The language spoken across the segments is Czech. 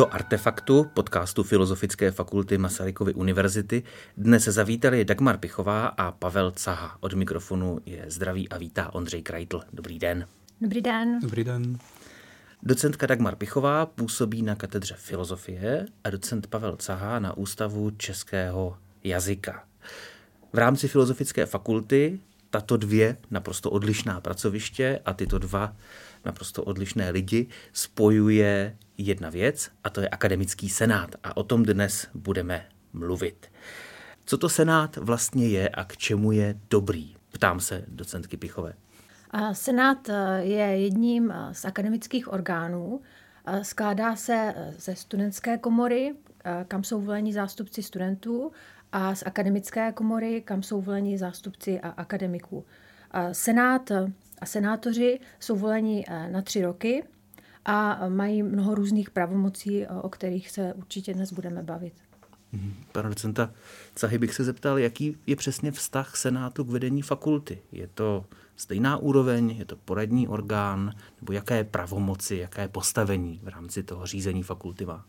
Do Artefaktu, podcastu Filozofické fakulty Masarykovy univerzity, dnes zavítali Dagmar Pichová a Pavel Caha. Od mikrofonu je zdraví a vítá Ondřej Krajtl. Dobrý den. Dobrý den. Dobrý den. Docentka Dagmar Pichová působí na katedře filozofie a docent Pavel Caha na Ústavu českého jazyka. V rámci Filozofické fakulty tato dvě naprosto odlišná pracoviště a tyto dva naprosto odlišné lidi spojuje jedna věc a to je akademický senát a o tom dnes budeme mluvit. Co to senát vlastně je a k čemu je dobrý? Ptám se docentky Pichové. Senát eh, je jedním eh, z akademických orgánů. Eh, skládá se ze studentské komory, kam jsou voleni zástupci studentů, a z akademické komory, kam jsou voleni zástupci a akademiků. Senát a senátoři jsou voleni na tři roky a mají mnoho různých pravomocí, o kterých se určitě dnes budeme bavit. Mhm. Pana docenta Cahy bych se zeptal, jaký je přesně vztah Senátu k vedení fakulty. Je to stejná úroveň, je to poradní orgán, nebo jaké pravomoci, jaké postavení v rámci toho řízení fakulty má?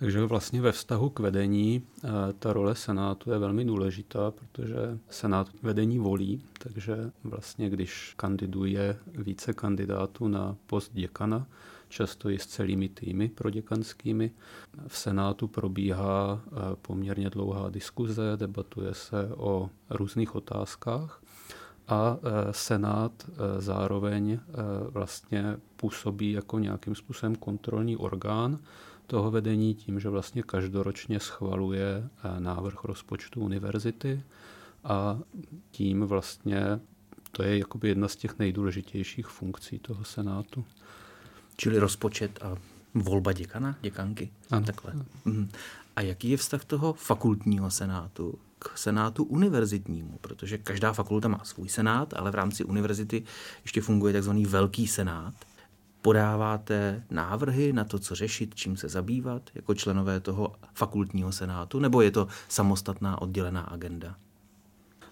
Takže vlastně ve vztahu k vedení eh, ta role Senátu je velmi důležitá, protože Senát vedení volí, takže vlastně když kandiduje více kandidátů na post děkana, často i s celými týmy proděkanskými. V Senátu probíhá eh, poměrně dlouhá diskuze, debatuje se o různých otázkách a eh, Senát zároveň vlastně působí jako nějakým způsobem kontrolní orgán, toho vedení tím, že vlastně každoročně schvaluje eh, návrh rozpočtu univerzity a tím vlastně to je jakoby jedna z těch nejdůležitějších funkcí toho senátu. Čili rozpočet a volba děkana, děkanky. Ano. Takhle. Mhm. A jaký je vztah toho fakultního senátu k senátu univerzitnímu? Protože každá fakulta má svůj senát, ale v rámci univerzity ještě funguje takzvaný velký senát podáváte návrhy na to, co řešit, čím se zabývat jako členové toho fakultního senátu, nebo je to samostatná oddělená agenda?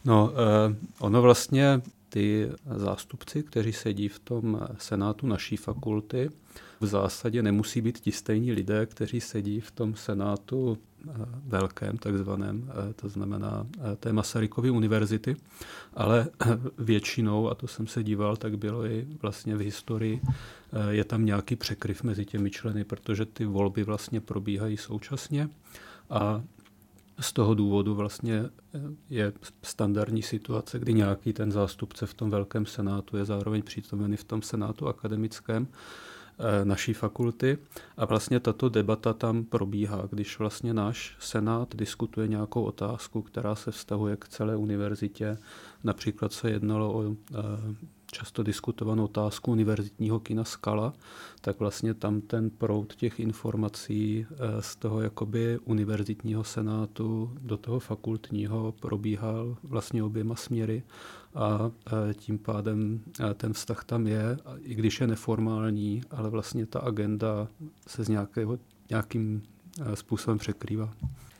No, eh, ono vlastně ty zástupci, kteří sedí v tom senátu naší fakulty, v zásadě nemusí být ti stejní lidé, kteří sedí v tom senátu eh, velkém, takzvaném, eh, to znamená eh, té Masarykovy univerzity, ale většinou, a to jsem se díval, tak bylo i vlastně v historii, je tam nějaký překryv mezi těmi členy, protože ty volby vlastně probíhají současně a z toho důvodu vlastně je standardní situace, kdy nějaký ten zástupce v tom velkém senátu je zároveň přítomen v tom senátu akademickém. Eh, naší fakulty. A vlastně tato debata tam probíhá, když vlastně náš senát diskutuje nějakou otázku, která se vztahuje k celé univerzitě. Například se jednalo o eh, často diskutovanou otázku univerzitního kina Skala, tak vlastně tam ten proud těch informací eh, z toho jakoby univerzitního senátu do toho fakultního probíhal vlastně oběma směry a tím pádem ten vztah tam je, i když je neformální, ale vlastně ta agenda se z nějakého, nějakým způsobem překrývá.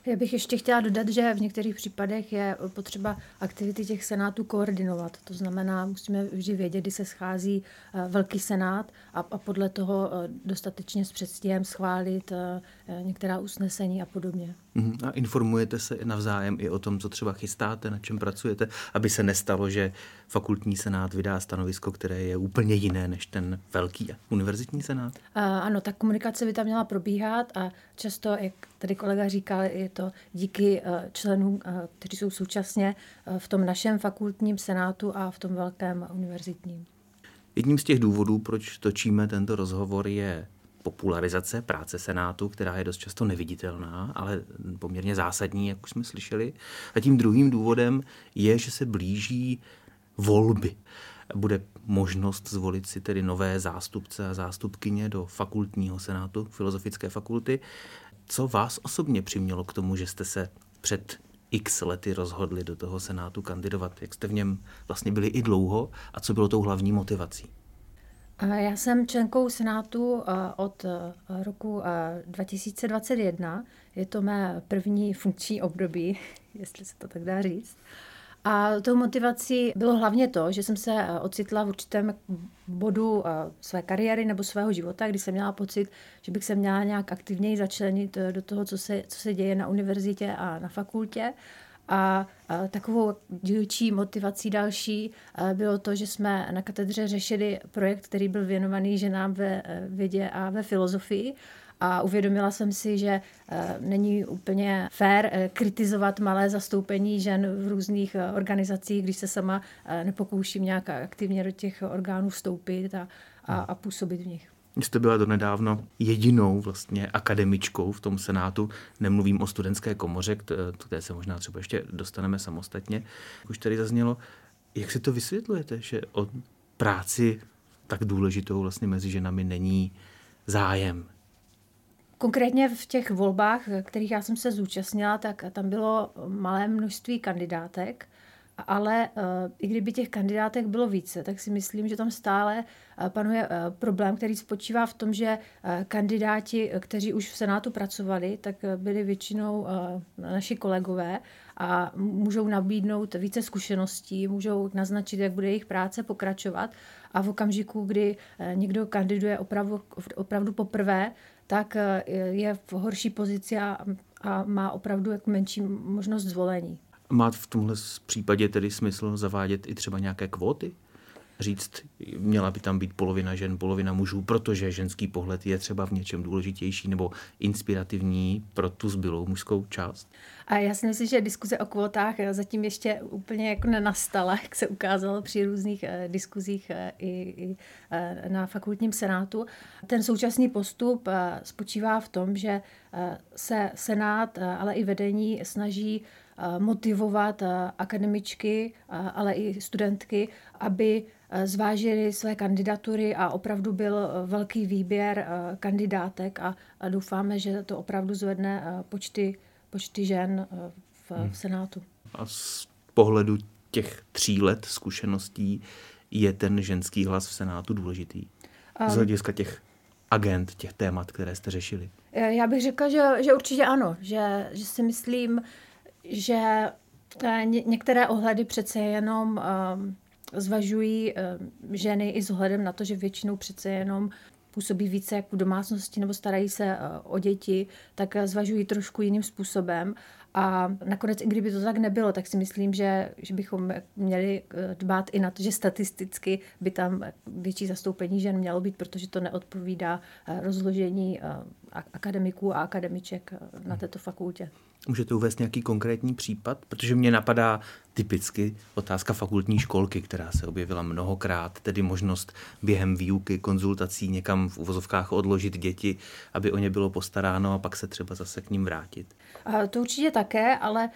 Já bych ještě chtěla dodat, že v některých případech je potřeba aktivity těch senátů koordinovat. To znamená, musíme vždy vědět, kdy se schází velký senát a, a podle toho dostatečně s předstihem schválit některá usnesení a podobně. Mhm. A informujete se navzájem i o tom, co třeba chystáte, na čem pracujete, aby se nestalo, že fakultní senát vydá stanovisko, které je úplně jiné než ten velký univerzitní senát? A, ano, ta komunikace by tam měla probíhat a často, jak tady kolega říkal, je to díky eh, členům, eh, kteří jsou současně eh, v tom našem fakultním senátu a v tom velkém univerzitním. Jedním z těch důvodů, proč točíme tento rozhovor, je popularizace práce Senátu, která je dost často neviditelná, ale poměrně zásadní, jak už jsme slyšeli. A tím druhým důvodem je, že se blíží volby. Bude možnost zvolit si tedy nové zástupce a zástupkyně do fakultního senátu Filozofické fakulty. Co vás osobně přimělo k tomu, že jste se před x lety rozhodli do toho senátu kandidovat? Jak jste v něm vlastně byli i dlouho a co bylo tou hlavní motivací? Já jsem členkou Senátu od roku 2021. Je to mé první funkční období, jestli se to tak dá říct. A tou motivací bylo hlavně to, že jsem se eh, ocitla v určitém bodu eh, své kariéry nebo svého života, kdy jsem měla pocit, že bych se měla nějak aktivněji začlenit eh, do toho, co se, co se děje na univerzitě a na fakultě. A, takovou dílčí motivací další bylo to, že jsme na katedře řešili projekt, který byl věnovaný ženám ve vědě a ve filozofii. A uvědomila jsem si, že eh, není úplně fér kritizovat malé zastoupení žen v různých organizacích, když se sama nepokouším nějak aktivně do těch orgánů vstoupit a, a, a působit v nich. Jste byla donedávno jedinou vlastně akademičkou v tom senátu. Nemluvím o studentské komoře, které se možná třeba ještě dostaneme samostatně. Už tady zaznělo, jak si to vysvětlujete, že o práci tak důležitou vlastně mezi ženami není zájem? Konkrétně v těch volbách, kterých já jsem se zúčastnila, tak tam bylo malé množství kandidátek, ale uh, i kdyby těch kandidátek bylo více, tak si myslím, že tam stále uh, panuje uh, problém, který spočívá v tom, že kandidáti, kteří už v Senátu pracovali, tak byli většinou naši kolegové a můžou nabídnout více zkušeností, můžou naznačit, jak bude jejich práce pokračovat. A v okamžiku, kdy někdo kandiduje opravdu, opravdu poprvé, tak eh, je v horší pozici a, a má opravdu jako menší možnost zvolení. Má v tomhle případě tedy smysl zavádět i třeba nějaké kvóty? říct, měla by tam být polovina žen, polovina mužů, protože ženský pohled je třeba v něčem důležitější nebo inspirativní pro tu zbylou mužskou část? A já si myslím, že diskuze o kvotách zatím ještě úplně jako nenastala, jak se ukázalo při různých eh, diskuzích eh, i, i eh, na fakultním senátu. Ten současný postup spočívá v tom, že se senát, ale i vedení snaží motivovat akademičky, ale i studentky, aby zvážili své kandidatury a opravdu byl velký výběr kandidátek a doufáme, že to opravdu zvedne počty, počty žen v, v Senátu. A z pohledu těch tří let zkušeností je ten ženský hlas v Senátu důležitý? Z hlediska těch agent, těch témat, které jste řešili? Já bych řekla, že, že určitě ano. Že, že si myslím, že eh, některé ohledy přece jenom um, zvažují um, ženy i s ohledem na to, že většinou přece jenom působí více jako domácnosti nebo starají se uh, o děti, tak zvažují trošku jiným způsobem. A nakonec, i kdyby to tak nebylo, tak si myslím, že, že bychom měli dbát i na to, že statisticky by tam větší zastoupení žen mělo být, protože to neodpovídá rozložení akademiků a akademiček na této fakultě. Můžete uvést nějaký konkrétní případ? Protože mě napadá typicky otázka fakultní školky, která se objevila mnohokrát, tedy možnost během výuky, konzultací někam v uvozovkách odložit děti, aby o ně bylo postaráno a pak se třeba zase k ním vrátit. A to určitě také, ale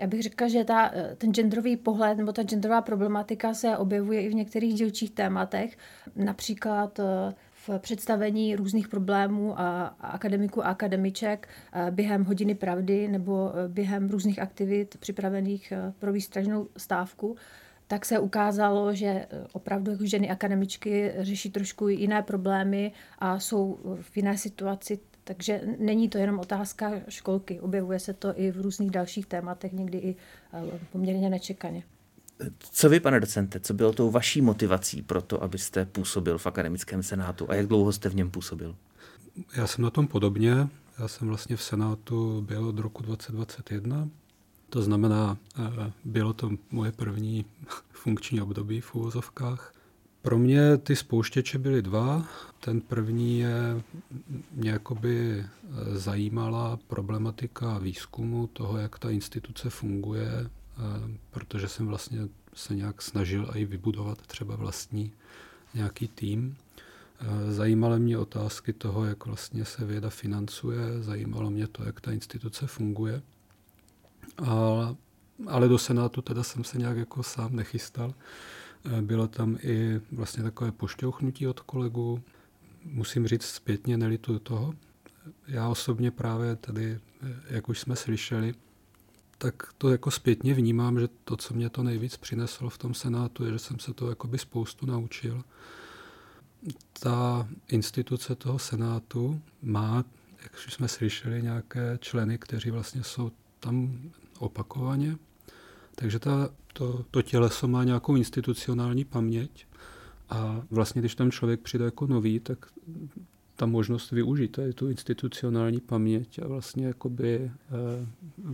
já bych řekla, že ta, ten genderový pohled nebo ta genderová problematika se objevuje i v některých dílčích tématech. Například eh, představení různých problémů a akademiků a akademiček eh, během hodiny pravdy nebo eh, během různých aktivit připravených eh, pro výstražnou stávku, tak se ukázalo, že opravdu jako ženy akademičky řeší trošku jiné problémy a jsou v jiné situaci, takže není to jenom otázka školky, objevuje se to i v různých dalších tématech, někdy i poměrně nečekaně. Co vy, pane docente, co bylo tou vaší motivací pro to, abyste působil v akademickém senátu a jak dlouho jste v něm působil? Já jsem na tom podobně. Já jsem vlastně v senátu byl od roku 2021. To znamená, eh, bylo to moje první funkční období v úvozovkách. Pro mě ty spouštěče byly dva. Ten první je, mě jakoby eh, zajímala problematika výzkumu, toho, jak ta instituce funguje, protože jsem vlastně se nějak snažil i vybudovat třeba vlastní nějaký tým. Zajímaly mě otázky toho, jak vlastně se věda financuje, zajímalo mě to, jak ta instituce funguje. A, ale do Senátu teda jsem se nějak jako sám nechystal. Bylo tam i vlastně takové pošťouchnutí od kolegů. Musím říct zpětně, nelituju toho. Já osobně právě tady, jak už jsme slyšeli, tak to jako zpětně vnímám, že to, co mě to nejvíc přineslo v tom Senátu, je, že jsem se to jakoby spoustu naučil. Ta instituce toho Senátu má, jak už jsme slyšeli, nějaké členy, kteří vlastně jsou tam opakovaně. Takže ta, to, to těleso má nějakou institucionální paměť a vlastně, když tam člověk přijde jako nový, tak ta možnost využít tady tu institucionální paměť a vlastně jakoby eh,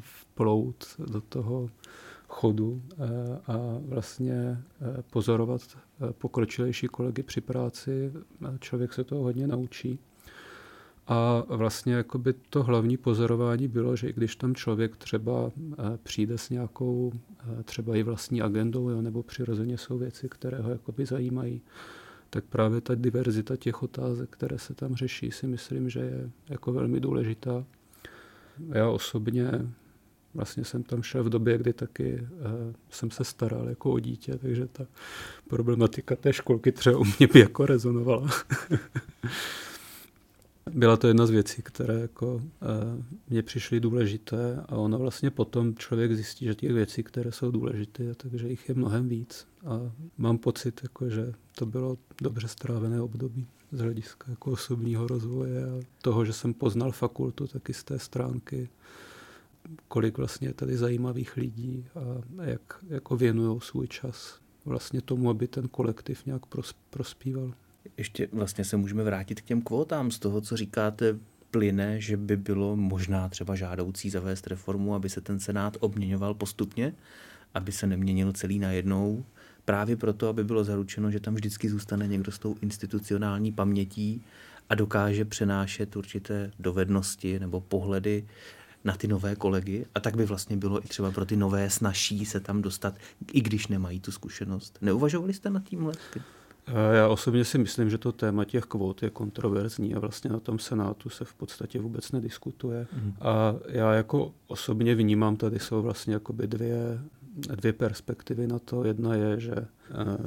vplout do toho chodu eh, a vlastně eh, pozorovat pokročilejší kolegy při práci. Člověk se toho hodně naučí. A vlastně jakoby to hlavní pozorování bylo, že i když tam člověk třeba přijde s nějakou třeba i vlastní agendou, jo, nebo přirozeně jsou věci, které ho jakoby zajímají, tak právě ta diverzita těch otázek, které se tam řeší, si myslím, že je jako velmi důležitá. Já osobně vlastně jsem tam šel v době, kdy taky uh, jsem se staral jako o dítě, takže ta problematika té školky třeba u mě by jako rezonovala. byla to jedna z věcí, které jako, uh, mě přišly důležité a ono vlastně potom člověk zjistí, že těch věcí, které jsou důležité, takže jich je mnohem víc. A mám pocit, jako, že to bylo dobře strávené období z hlediska jako osobního rozvoje a toho, že jsem poznal fakultu taky z té stránky, kolik vlastně je tady zajímavých lidí a jak jako věnují svůj čas vlastně tomu, aby ten kolektiv nějak prospíval ještě vlastně se můžeme vrátit k těm kvótám. Z toho, co říkáte, plyne, že by bylo možná třeba žádoucí zavést reformu, aby se ten Senát obměňoval postupně, aby se neměnil celý najednou, právě proto, aby bylo zaručeno, že tam vždycky zůstane někdo s tou institucionální pamětí a dokáže přenášet určité dovednosti nebo pohledy na ty nové kolegy a tak by vlastně bylo i třeba pro ty nové snažší se tam dostat, i když nemají tu zkušenost. Neuvažovali jste nad tímhle? Já osobně si myslím, že to téma těch kvót je kontroverzní a vlastně na tom Senátu se v podstatě vůbec nediskutuje. Mm. A já jako osobně vnímám, tady jsou vlastně jakoby dvě, dvě perspektivy na to. Jedna je, že eh,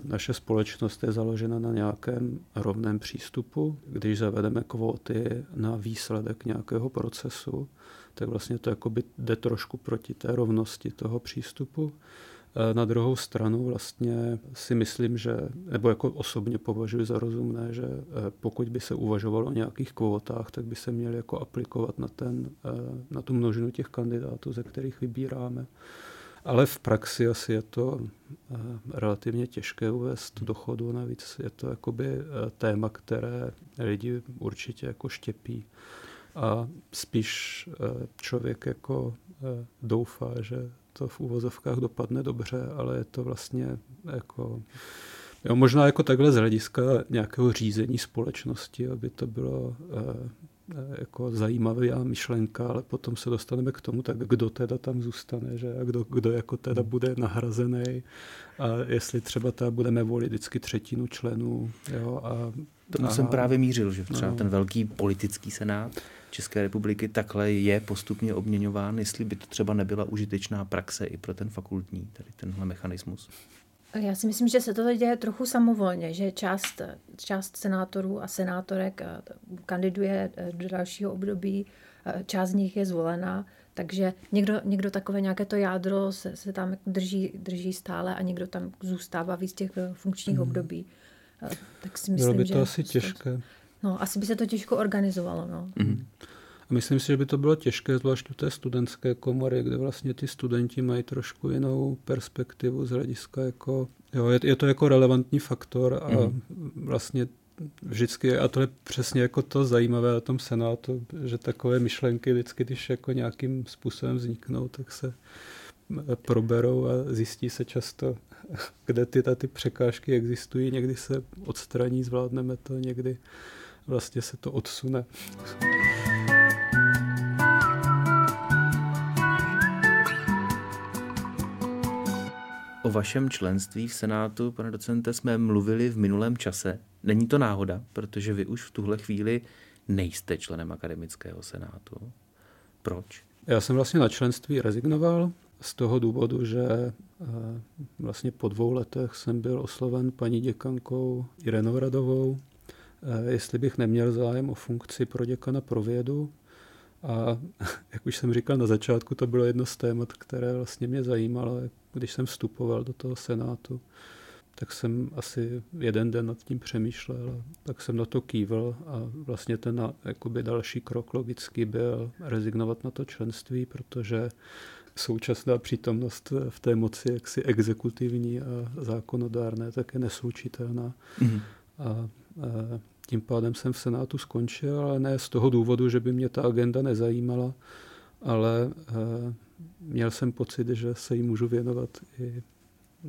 naše společnost je založena na nějakém rovném přístupu. Když zavedeme kvóty na výsledek nějakého procesu, tak vlastně to jakoby jde trošku proti té rovnosti toho přístupu. Na druhou stranu vlastně si myslím, že, nebo jako osobně považuji za rozumné, že eh, pokud by se uvažovalo o nějakých kvótách, tak by se měly jako aplikovat na, ten, eh, na tu množinu těch kandidátů, ze kterých vybíráme. Ale v praxi asi je to eh, relativně těžké uvést do chodu, navíc je to jakoby téma, které lidi určitě jako štěpí. A spíš člověk jako doufá, že to v úvozovkách dopadne dobře, ale je to vlastně jako Jo, možná jako takhle z hlediska nějakého řízení společnosti, aby to bylo e, jako zajímavá myšlenka, ale potom se dostaneme k tomu, tak kdo teda tam zůstane, že a kdo, kdo jako teda bude nahrazený a jestli třeba teda budeme volit vždycky třetinu členů. Jo, a, Tomu a, jsem právě mířil, že třeba ten velký politický senát České republiky takhle je postupně obměňován, jestli by to třeba nebyla užitečná praxe i pro ten fakultní, tady tenhle mechanismus. Já si myslím, že se to děje trochu samovolně, že část, část senátorů a senátorek eh, kandiduje eh, do dalšího období, eh, část z nich je zvolena, takže někdo, někdo takové nějaké to jádro se, se tam drží, drží stále a někdo tam zůstává víc těch funkčních mm. období. Tak si myslím, Bylo by to že asi těžké. No, asi by se to těžko organizovalo. No. Mm. A myslím si, že by to bylo těžké, zvlášť u té studentské komory, kde vlastně ty studenti mají trošku jinou perspektivu z hlediska jako, jo, je, je to jako relevantní faktor a mm. vlastně vždycky, a to je přesně jako to zajímavé na tom Senátu, že takové myšlenky vždycky, když jako nějakým způsobem vzniknou, tak se proberou a zjistí se často, kde ty, ty překážky existují. Někdy se odstraní, zvládneme to, někdy vlastně se to odsune. O vašem členství v Senátu, pane docente, jsme mluvili v minulém čase. Není to náhoda, protože vy už v tuhle chvíli nejste členem akademického senátu. Proč? Já jsem vlastně na členství rezignoval z toho důvodu, že eh, vlastně po dvou letech jsem byl osloven paní děkankou Irenou Radovou, Eh, jestli bych neměl zájem o funkci pro děkana pro vědu. A jak už jsem říkal na začátku, to bylo jedno z témat, které vlastně mě zajímalo, když jsem vstupoval do toho senátu. Tak jsem asi jeden den nad tím přemýšlel, tak jsem na to kývil a vlastně ten jakoby další krok logický byl rezignovat na to členství, protože současná přítomnost v té moci jaksi exekutivní a zákonodárné tak je neslučitelná. Mm. A, a tím pádem jsem v Senátu skončil, ale ne z toho důvodu, že by mě ta agenda nezajímala, ale a, měl jsem pocit, že se jí můžu věnovat i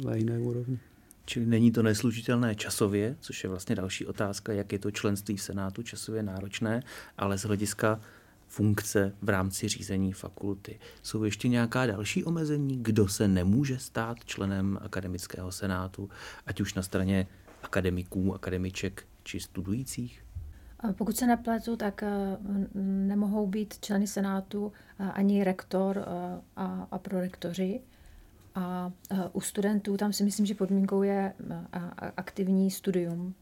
na jiné úrovni. Čili není to neslučitelné časově, což je vlastně další otázka, jak je to členství v Senátu časově náročné, ale z hlediska funkce v rámci řízení fakulty. Jsou ještě nějaká další omezení, kdo se nemůže stát členem akademického senátu, ať už na straně akademiků, akademiček či studujících? Pokud se nepletu, tak eh, nemohou být členy senátu eh, ani rektor eh, a, a prorektoři. A u studentů tam si myslím, že podmínkou je aktivní studium.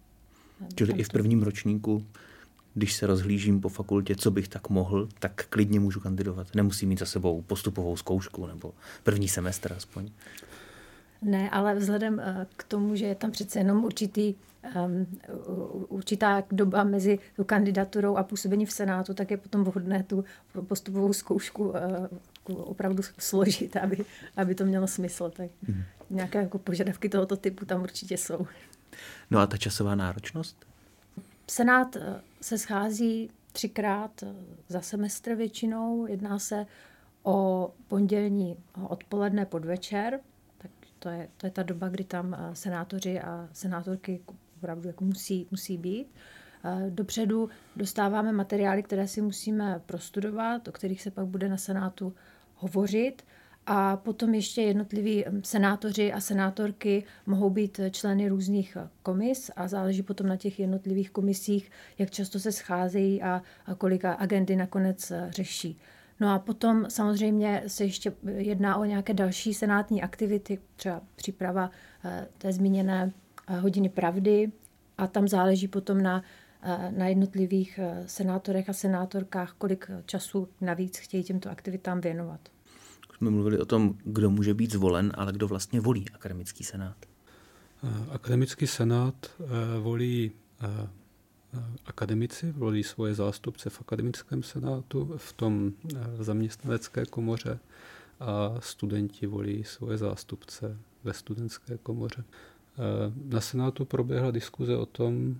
Čili i v prvním ročníku když se rozhlížím po fakultě, co bych tak mohl, tak klidně můžu kandidovat. Nemusím mít za sebou postupovou zkoušku nebo první semestr aspoň. Ne, ale vzhledem eh, k tomu, že je tam přece jenom určitý, um, určitá doba mezi tu kandidaturou a působení v Senátu, tak je potom vhodné tu postupovou zkoušku uh, opravdu složit, aby, aby to mělo smysl. Tak hmm. nějaké jako požadavky tohoto typu tam určitě jsou. No a ta časová náročnost? Senát eh, se schází třikrát eh, za semestr většinou. Jedná se o pondělní odpoledne podvečer, tak to je, to je ta doba, kdy tam eh, senátoři a senátorky opravdu jako musí, musí být. Dopředu dostáváme materiály, které si musíme prostudovat, o kterých se pak bude na Senátu hovořit. A potom ještě jednotliví senátoři a senátorky mohou být členy různých komis a záleží potom na těch jednotlivých komisích, jak často se scházejí a, kolika agendy nakonec e, řeší. No a potom samozřejmě se ještě jedná o nějaké další senátní aktivity, třeba příprava té zmíněné hodiny pravdy a tam záleží potom na, na jednotlivých senátorech a senátorkách, kolik času navíc chtějí těmto aktivitám věnovat jsme mluvili o tom, kdo může být zvolen, ale kdo vlastně volí akademický senát. Eh, akademický senát eh, volí eh, akademici, volí svoje zástupce v akademickém senátu, v tom zaměstnanecké komoře a studenti volí svoje zástupce ve studentské komoře. Na senátu proběhla diskuze o tom,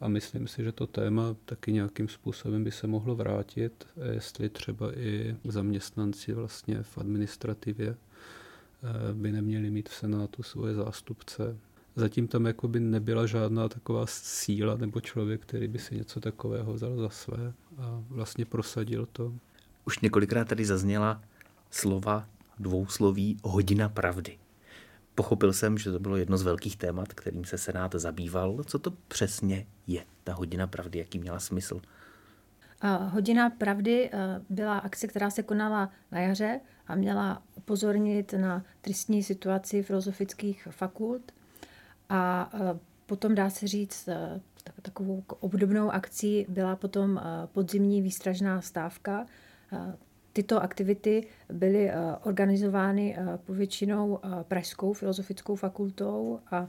a myslím si, že to téma taky nějakým způsobem by se mohlo vrátit, jestli třeba i zaměstnanci vlastně v administrativě eh, by neměli mít v Senátu svoje zástupce. Zatím tam jako by nebyla žádná taková síla nebo člověk, který by si něco takového vzal za své a vlastně prosadil to. Už několikrát tady zazněla slova dvousloví hodina pravdy. Pochopil jsem, že to bylo jedno z velkých témat, kterým se Senát zabýval. Co to přesně je, ta hodina pravdy, jaký měla smysl? Hodina pravdy eh, byla akce, která se konala na jaře a měla upozornit na tristní situaci filozofických fakult. A eh, potom dá se říct, eh, takovou obdobnou akcí byla potom podzimní výstražná stávka, Tyto aktivity byly eh, organizovány eh, povětšinou eh, Pražskou filozofickou fakultou a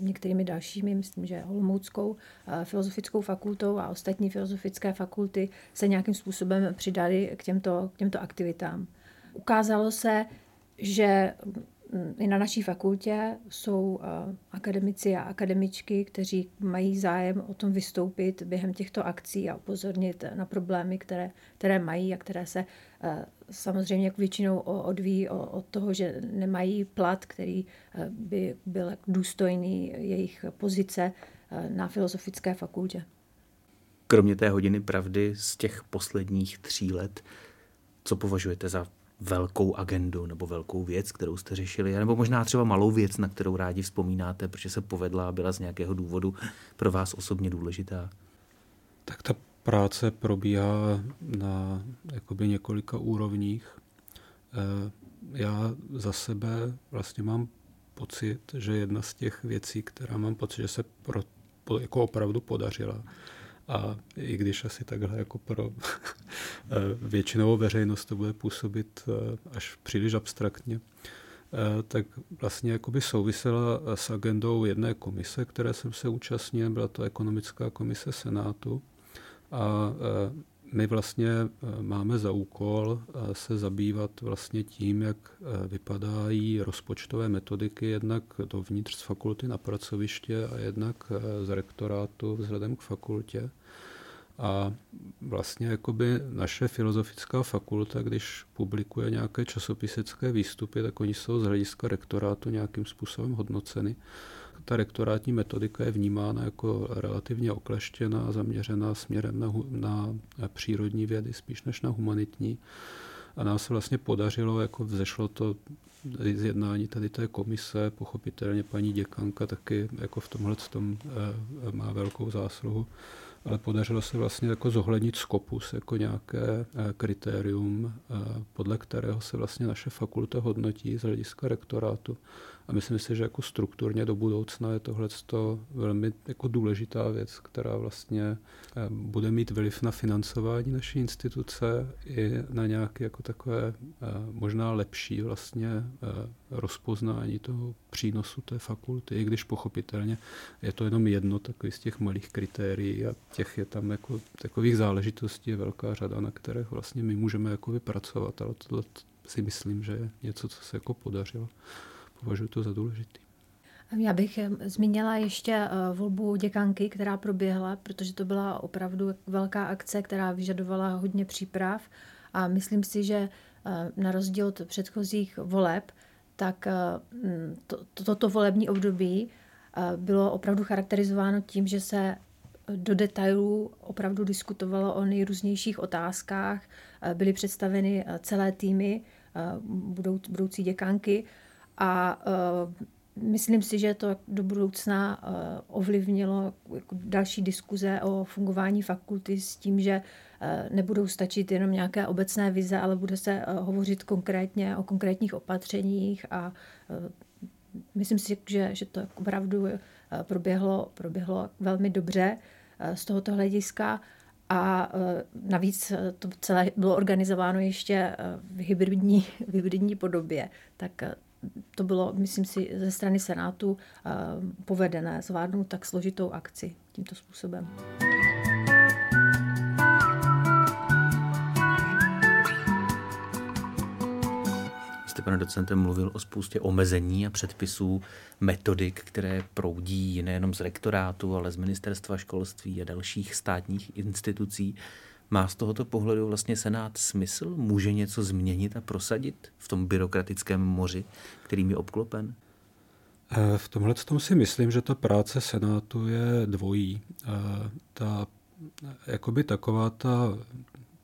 některými dalšími, myslím, že Olomouckou filozofickou fakultou a ostatní filozofické fakulty se nějakým způsobem přidali k těmto, k těmto aktivitám. Ukázalo se, že i na naší fakultě jsou eh, akademici a akademičky, kteří mají zájem o tom vystoupit během těchto akcí a upozornit na problémy, které, které mají a které se eh, samozřejmě jako většinou odvíjí od toho, že nemají plat, který eh, by byl důstojný jejich pozice na filozofické fakultě. Kromě té hodiny pravdy z těch posledních tří let, co považujete za velkou agendu nebo velkou věc, kterou jste řešili, nebo možná třeba malou věc, na kterou rádi vzpomínáte, protože se povedla a byla z nějakého důvodu pro vás osobně důležitá? Tak ta práce probíhá na jakoby několika úrovních. Eh, já za sebe vlastně mám pocit, že jedna z těch věcí, která mám pocit, že se pro, jako opravdu podařila, a i když asi takhle jako pro eh, většinovou veřejnost to bude působit eh, až příliš abstraktně, eh, tak vlastně jakoby souvisela s agendou jedné komise, které jsem se účastnil, byla to ekonomická komise Senátu. A my vlastně máme za úkol se zabývat vlastně tím, jak vypadají rozpočtové metodiky jednak dovnitř z fakulty na pracoviště a jednak z rektorátu vzhledem k fakultě. A vlastně jakoby naše filozofická fakulta, když publikuje nějaké časopisecké výstupy, tak oni jsou z hlediska rektorátu nějakým způsobem hodnoceny. Ta rektorátní metodika je vnímána jako relativně okleštěná, zaměřená směrem na, na přírodní vědy spíš než na humanitní. A nám se vlastně podařilo, jako vzešlo to z jednání tady té komise, pochopitelně paní děkanka taky jako v tomhle tom eh, má velkou zásluhu ale podařilo se vlastně jako zohlednit skopus jako nějaké eh, kritérium, eh, podle kterého se vlastně naše fakulta hodnotí z hlediska rektorátu. A myslím si, že jako strukturně do budoucna je tohle velmi jako důležitá věc, která vlastně eh, bude mít vliv na financování naší instituce i na nějaké jako takové možná lepší vlastně rozpoznání toho přínosu té fakulty, i když pochopitelně je to jenom jedno takový z těch malých kritérií a těch je tam jako takových záležitostí je velká řada, na kterých vlastně my můžeme jako vypracovat, ale tohle si myslím, že je něco, co se jako podařilo. Považuji to za důležitý. Já bych eh, zmínila ještě eh, volbu děkanky, která proběhla, protože to byla opravdu velká akce, která vyžadovala hodně příprav. A myslím si, že eh, na rozdíl od předchozích voleb, tak to, to, toto volební období bylo opravdu charakterizováno tím, že se do detailů opravdu diskutovalo o nejrůznějších otázkách, byly představeny celé týmy budoucí děkanky a myslím si, že to do budoucna ovlivnilo jako další diskuze o fungování fakulty s tím, že nebudou stačit jenom nějaké obecné vize, ale bude se hovořit konkrétně o konkrétních opatřeních a myslím si, že, že to opravdu proběhlo, proběhlo velmi dobře. Z tohoto hlediska. A navíc to celé bylo organizováno ještě v hybridní, v hybridní podobě. Tak to bylo, myslím si, ze strany Senátu povedené zvládnout tak složitou akci tímto způsobem. jste, pane docentem, mluvil o spoustě omezení a předpisů, metodik, které proudí nejenom z rektorátu, ale z ministerstva školství a dalších státních institucí. Má z tohoto pohledu vlastně Senát smysl? Může něco změnit a prosadit v tom byrokratickém moři, kterým je obklopen? Eh, v tomhle tom si myslím, že ta práce Senátu je dvojí. Eh, ta, jakoby taková ta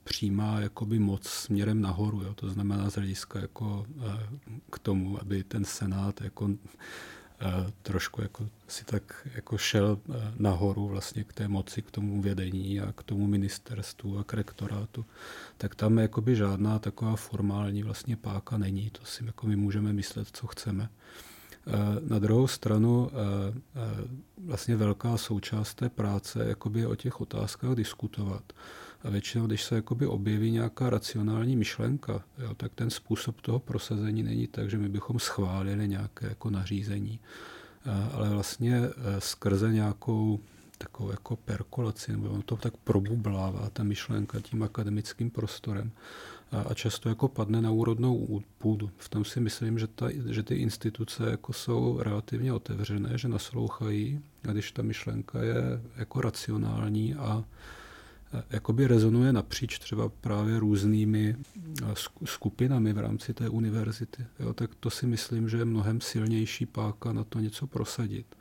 přijímá jakoby moc směrem nahoru. Jo. To znamená z hlediska jako, eh, k tomu, aby ten senát jako, eh, trošku jako, si tak jako šel eh, nahoru vlastně k té moci, k tomu vědení a k tomu ministerstvu a k rektorátu, tak tam jakoby žádná taková formální vlastně páka není. To si jako my můžeme myslet, co chceme. Na druhou stranu vlastně velká součást té práce je o těch otázkách diskutovat. A většinou, když se jakoby objeví nějaká racionální myšlenka, jo, tak ten způsob toho prosazení není tak, že my bychom schválili nějaké jako nařízení, ale vlastně e, skrze nějakou takovou jako perkolaci, nebo on to tak probublává, ta myšlenka tím akademickým prostorem a často jako padne na úrodnou půdu. V tom si myslím, že, ta, že ty instituce jako jsou relativně otevřené, že naslouchají, a když ta myšlenka je jako racionální a jakoby rezonuje napříč třeba právě různými eh, skupinami v rámci té univerzity, jo, tak to si myslím, že je mnohem silnější páka na to něco prosadit.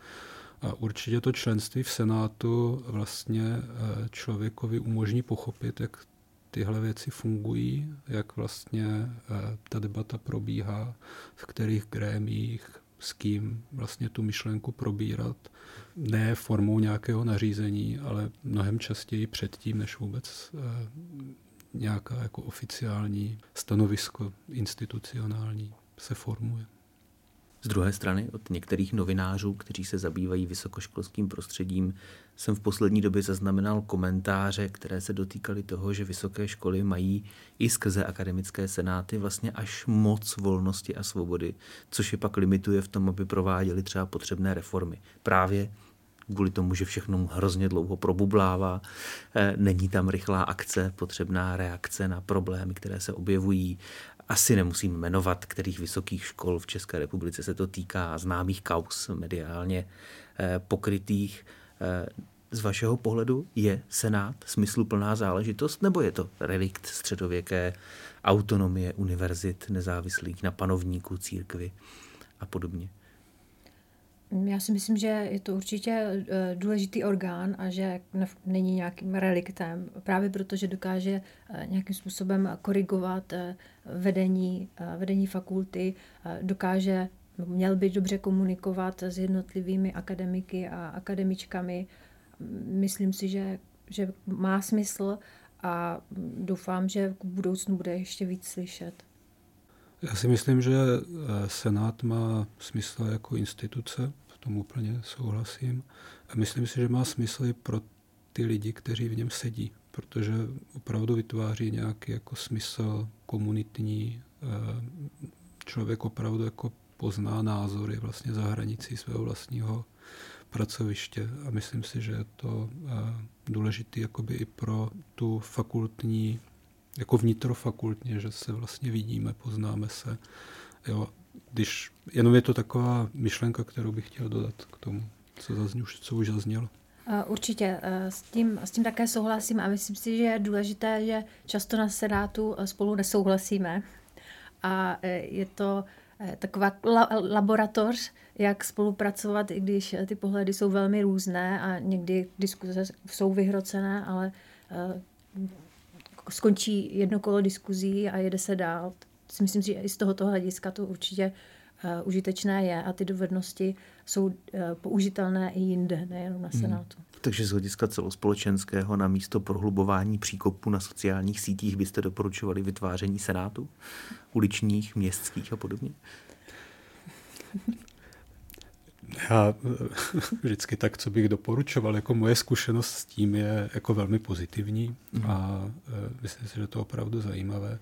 A určitě to členství v Senátu vlastně eh, člověkovi umožní pochopit, jak tyhle věci fungují, jak vlastně eh, ta debata probíhá, v kterých grémích, s kým vlastně tu myšlenku probírat, ne formou nějakého nařízení, ale mnohem častěji předtím, než vůbec eh, nějaká jako oficiální stanovisko institucionální se formuje. Z druhé strany od některých novinářů, kteří se zabývají vysokoškolským prostředím, jsem v poslední době zaznamenal komentáře, které se dotýkaly toho, že vysoké školy mají i skrze akademické senáty vlastně až moc volnosti a svobody, což je pak limituje v tom, aby prováděli třeba potřebné reformy. Právě kvůli tomu, že všechno hrozně dlouho probublává, eh, není tam rychlá akce, potřebná reakce na problémy, které se objevují. Asi nemusím jmenovat, kterých vysokých škol v České republice se to týká, známých kaus mediálně eh, pokrytých. Eh, z vašeho pohledu je Senát smysluplná záležitost, nebo je to relikt středověké autonomie univerzit nezávislých na panovníků, církvy a podobně? Já si myslím, že je to určitě eh, důležitý orgán a že není nějakým reliktem, právě proto, že dokáže eh, nějakým způsobem korigovat eh, vedení, vedení fakulty, dokáže, měl by dobře komunikovat s jednotlivými akademiky a akademičkami. Myslím si, že, že má smysl a doufám, že v budoucnu bude ještě víc slyšet. Já si myslím, že Senát má smysl jako instituce, tom úplně souhlasím. A myslím si, že má smysl i pro ty lidi, kteří v něm sedí, protože opravdu vytváří nějaký jako smysl komunitní. Eh, člověk opravdu jako pozná názory vlastně za hranicí svého vlastního pracoviště a myslím si, že je to eh, důležité jakoby i pro tu fakultní, jako vnitrofakultně, že se vlastně vidíme, poznáme se. Jo, když jenom je to taková myšlenka, kterou bych chtěl dodat k tomu, co, zazní, co už zaznělo. Určitě, s tím, s tím také souhlasím a myslím si, že je důležité, že často na Senátu spolu nesouhlasíme. A je to taková laboratoř, jak spolupracovat, i když ty pohledy jsou velmi různé a někdy diskuze jsou vyhrocené, ale skončí jedno kolo diskuzí a jede se dál si myslím, že i z tohoto hlediska to určitě uh, užitečné je a ty dovednosti jsou uh, použitelné i jinde, nejenom na hmm. Senátu. Hmm. Takže z hlediska celospolečenského na místo prohlubování příkopu na sociálních sítích byste doporučovali vytváření Senátu? Uličních, městských a podobně? Já vždycky tak, co bych doporučoval, jako moje zkušenost s tím je jako velmi pozitivní hmm. a myslím si, že to je opravdu zajímavé.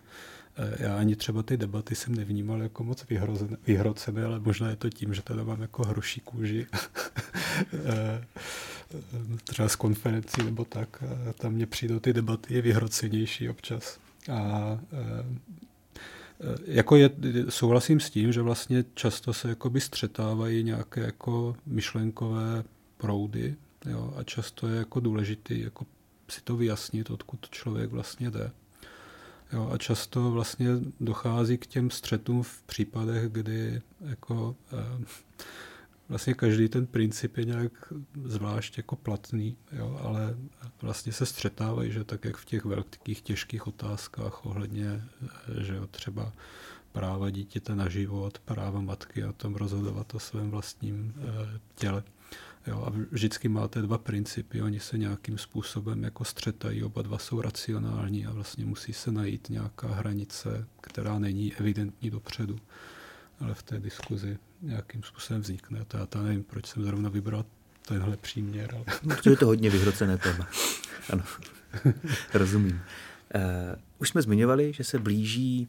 Já ani třeba ty debaty jsem nevnímal jako moc vyhrocené, ale možná je to tím, že teda mám jako hroší kůži. Třeba z konferencí nebo tak. Tam mě přijdou ty debaty vyhrocenější občas. A eh, jako je, souhlasím s tím, že vlastně často se jakoby střetávají nějaké jako myšlenkové proudy jo, a často je jako důležitý jako si to vyjasnit, odkud člověk vlastně jde. Jo, a často vlastně dochází k těm střetům v případech, kdy jako, eh, vlastně každý ten princip je nějak zvlášť jako platný, jo, ale vlastně se střetávají, že tak jak v těch velkých těžkých otázkách ohledně, eh, že jo, třeba práva dítěte na život, práva matky a tom rozhodovat o svém vlastním eh, těle, Jo, a vždycky máte dva principy, oni se nějakým způsobem jako střetají, oba dva jsou racionální a vlastně musí se najít nějaká hranice, která není evidentní dopředu, ale v té diskuzi nějakým způsobem vznikne. To já to nevím, proč jsem zrovna vybral tenhle příměr. Ale... Protože je to hodně vyhrocené téma. Ano, rozumím. Uh, už jsme zmiňovali, že se blíží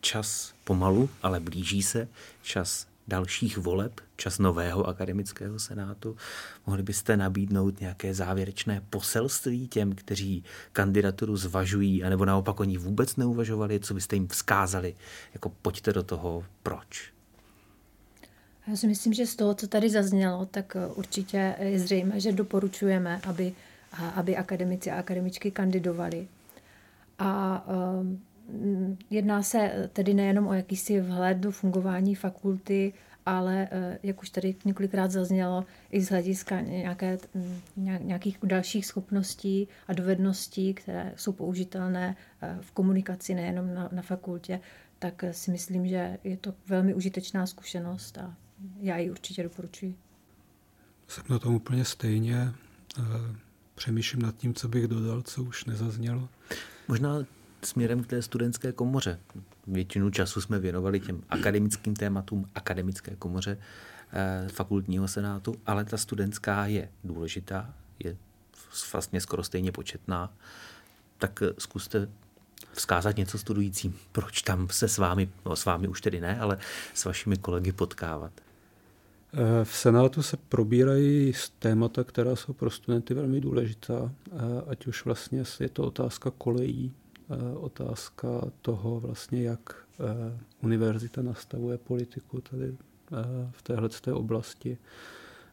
čas pomalu, ale blíží se čas dalších voleb, čas nového akademického senátu. Mohli byste nabídnout nějaké závěrečné poselství těm, kteří kandidaturu zvažují, anebo naopak oni vůbec neuvažovali, co byste jim vzkázali, jako pojďte do toho, proč? Já si myslím, že z toho, co tady zaznělo, tak určitě je zřejmé, že doporučujeme, aby, aby akademici a akademičky kandidovali. A um, Jedná se tedy nejenom o jakýsi vhled do fungování fakulty, ale, eh, jak už tady několikrát zaznělo, i z hlediska nějaké, nějakých dalších schopností a dovedností, které jsou použitelné eh, v komunikaci nejenom na, na fakultě, tak si myslím, že je to velmi užitečná zkušenost a já ji určitě doporučuji. Jsem na tom úplně stejně. Eh, přemýšlím nad tím, co bych dodal, co už nezaznělo. Možná směrem k té studentské komoře. Většinu času jsme věnovali těm akademickým tématům, akademické komoře eh, fakultního senátu, ale ta studentská je důležitá, je vlastně skoro stejně početná. Tak zkuste vzkázat něco studujícím. Proč tam se s vámi, no s vámi už tedy ne, ale s vašimi kolegy potkávat? Eh, v Senátu se probírají témata, která jsou pro studenty velmi důležitá, eh, ať už vlastně je to otázka kolejí, otázka toho vlastně, jak univerzita nastavuje politiku tady v téhle oblasti.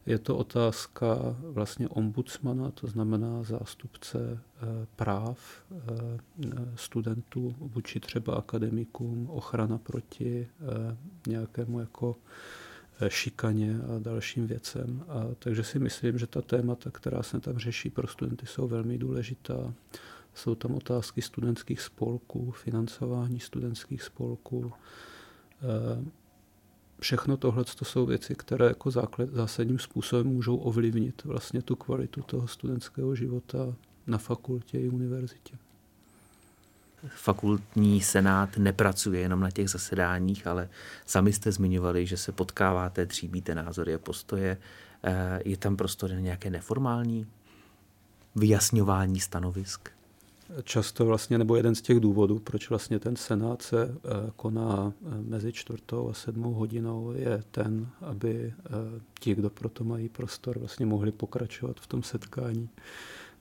Je to otázka vlastně ombudsmana, to znamená zástupce práv studentů vůči třeba akademikům, ochrana proti nějakému jako šikaně a dalším věcem. A takže si myslím, že ta témata, která se tam řeší pro studenty, jsou velmi důležitá. Jsou tam otázky studentských spolků, financování studentských spolků. Eh, všechno tohle to jsou věci, které jako základ, zásadním způsobem můžou ovlivnit vlastně tu kvalitu toho studentského života na fakultě i univerzitě fakultní senát nepracuje jenom na těch zasedáních, ale sami jste zmiňovali, že se potkáváte, tříbíte názory a postoje. Eh, je tam prostor na nějaké neformální vyjasňování stanovisk? Často vlastně, nebo jeden z těch důvodů, proč vlastně ten senát se eh, koná eh, mezi čtvrtou a sedmou hodinou, je ten, aby ti, kdo proto mají prostor, vlastně mohli pokračovat v tom setkání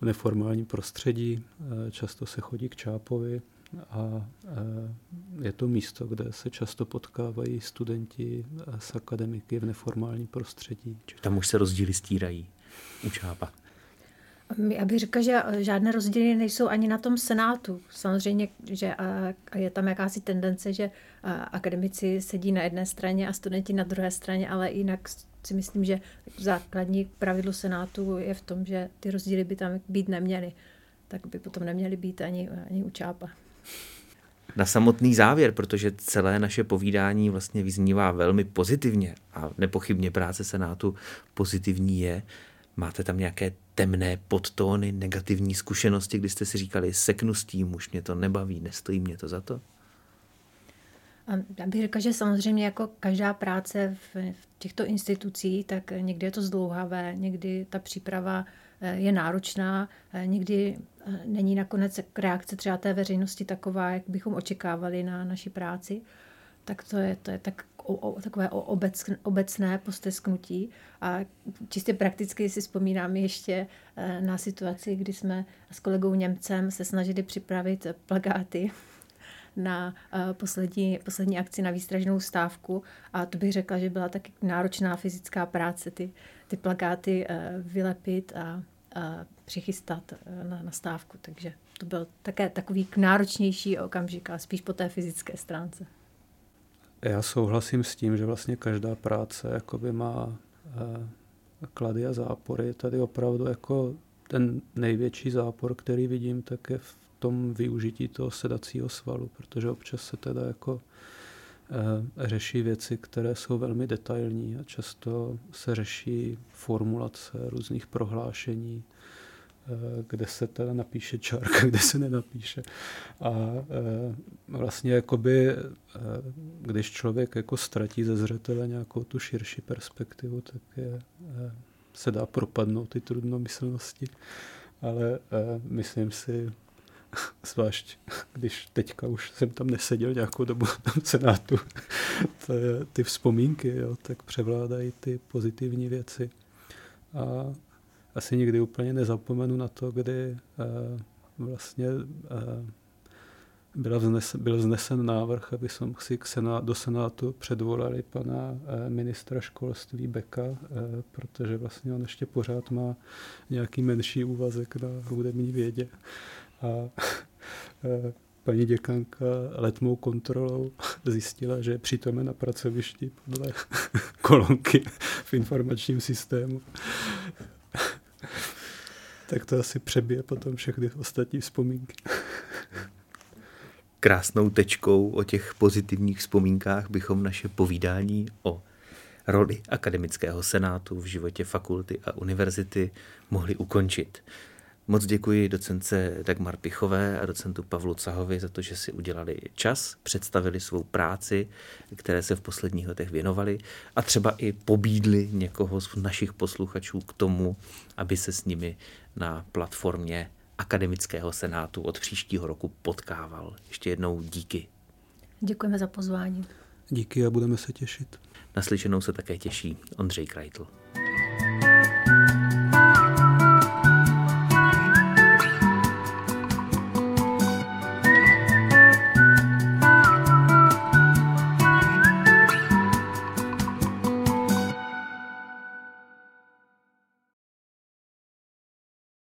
v neformálním prostředí. Často se chodí k Čápovi a je to místo, kde se často potkávají studenti s akademiky v neformálním prostředí. Tam už se rozdíly stírají u Čápa. Já bych řekla, že žádné rozdíly nejsou ani na tom senátu. Samozřejmě, že je tam jakási tendence, že akademici sedí na jedné straně a studenti na druhé straně, ale jinak si myslím, že základní pravidlo senátu je v tom, že ty rozdíly by tam být neměly. Tak by potom neměly být ani, ani u Čápa na samotný závěr, protože celé naše povídání vlastně vyznívá velmi pozitivně a nepochybně práce Senátu pozitivní je. Máte tam nějaké temné podtóny, negativní zkušenosti, kdy jste si říkali, seknu s tím, už mě to nebaví, nestojí mě to za to? Já bych řekla, že samozřejmě jako každá práce v, těchto institucích, tak někdy je to zdlouhavé, někdy ta příprava eh, je náročná, eh, někdy eh, není nakonec reakce třeba té veřejnosti taková, jak bychom očekávali na naší práci. Tak to je, to je tak, o, o, takové obec, obecné postesknutí. A čistě prakticky si vzpomínám ještě na situaci, kdy jsme s kolegou Němcem se snažili připravit plagáty na eh, poslední, poslední akci na výstražnou stávku a to bych řekla, že byla taky náročná fyzická práce, ty, ty plakáty eh, vylepit a, a přichystat eh, na, na stávku, takže to byl také takový náročnější okamžik, ale spíš po té fyzické stránce. Já souhlasím s tím, že vlastně každá práce jakoby má klady a zápory. Tady opravdu jako ten největší zápor, který vidím, tak je v tom využití toho sedacího svalu, protože občas se teda jako e, řeší věci, které jsou velmi detailní a často se řeší formulace různých prohlášení, kde se teda napíše čárka, kde se nenapíše. A e, vlastně jakoby, e, když člověk jako ztratí ze zřetele nějakou tu širší perspektivu, tak je, se dá propadnout ty trudnomyslnosti. Ale myslím si, Zvlášť, když teďka už jsem tam neseděl nějakou dobu v Senátu, to je, ty vzpomínky, jo, tak převládají ty pozitivní věci. A asi nikdy úplně nezapomenu na to, kdy uh, vlastně uh, byla vznesen, byl vznesen návrh, aby jsme si k senát, do Senátu předvolali pana uh, ministra školství Beka, protože vlastně on ještě pořád má nějaký menší úvazek na hudební vědě. A eh, paní děkanka letmou kontrolou zjistila, že je přítomen na pracovišti podle kolonky v informačním systému. Tak to asi přebije potom všechny ostatní vzpomínky. Krásnou tečkou o těch pozitivních vzpomínkách bychom naše povídání o roli akademického senátu v životě fakulty a univerzity mohli ukončit. Moc děkuji docence Dagmar Pichové a docentu Pavlu Cahovi za to, že si udělali čas, představili svou práci, které se v posledních letech věnovali a třeba i pobídli někoho z našich posluchačů k tomu, aby se s nimi na platformě Akademického senátu od příštího roku potkával. Ještě jednou díky. Děkujeme za pozvání. Díky a budeme se těšit. Naslyšenou se také těší Ondřej Krajtl.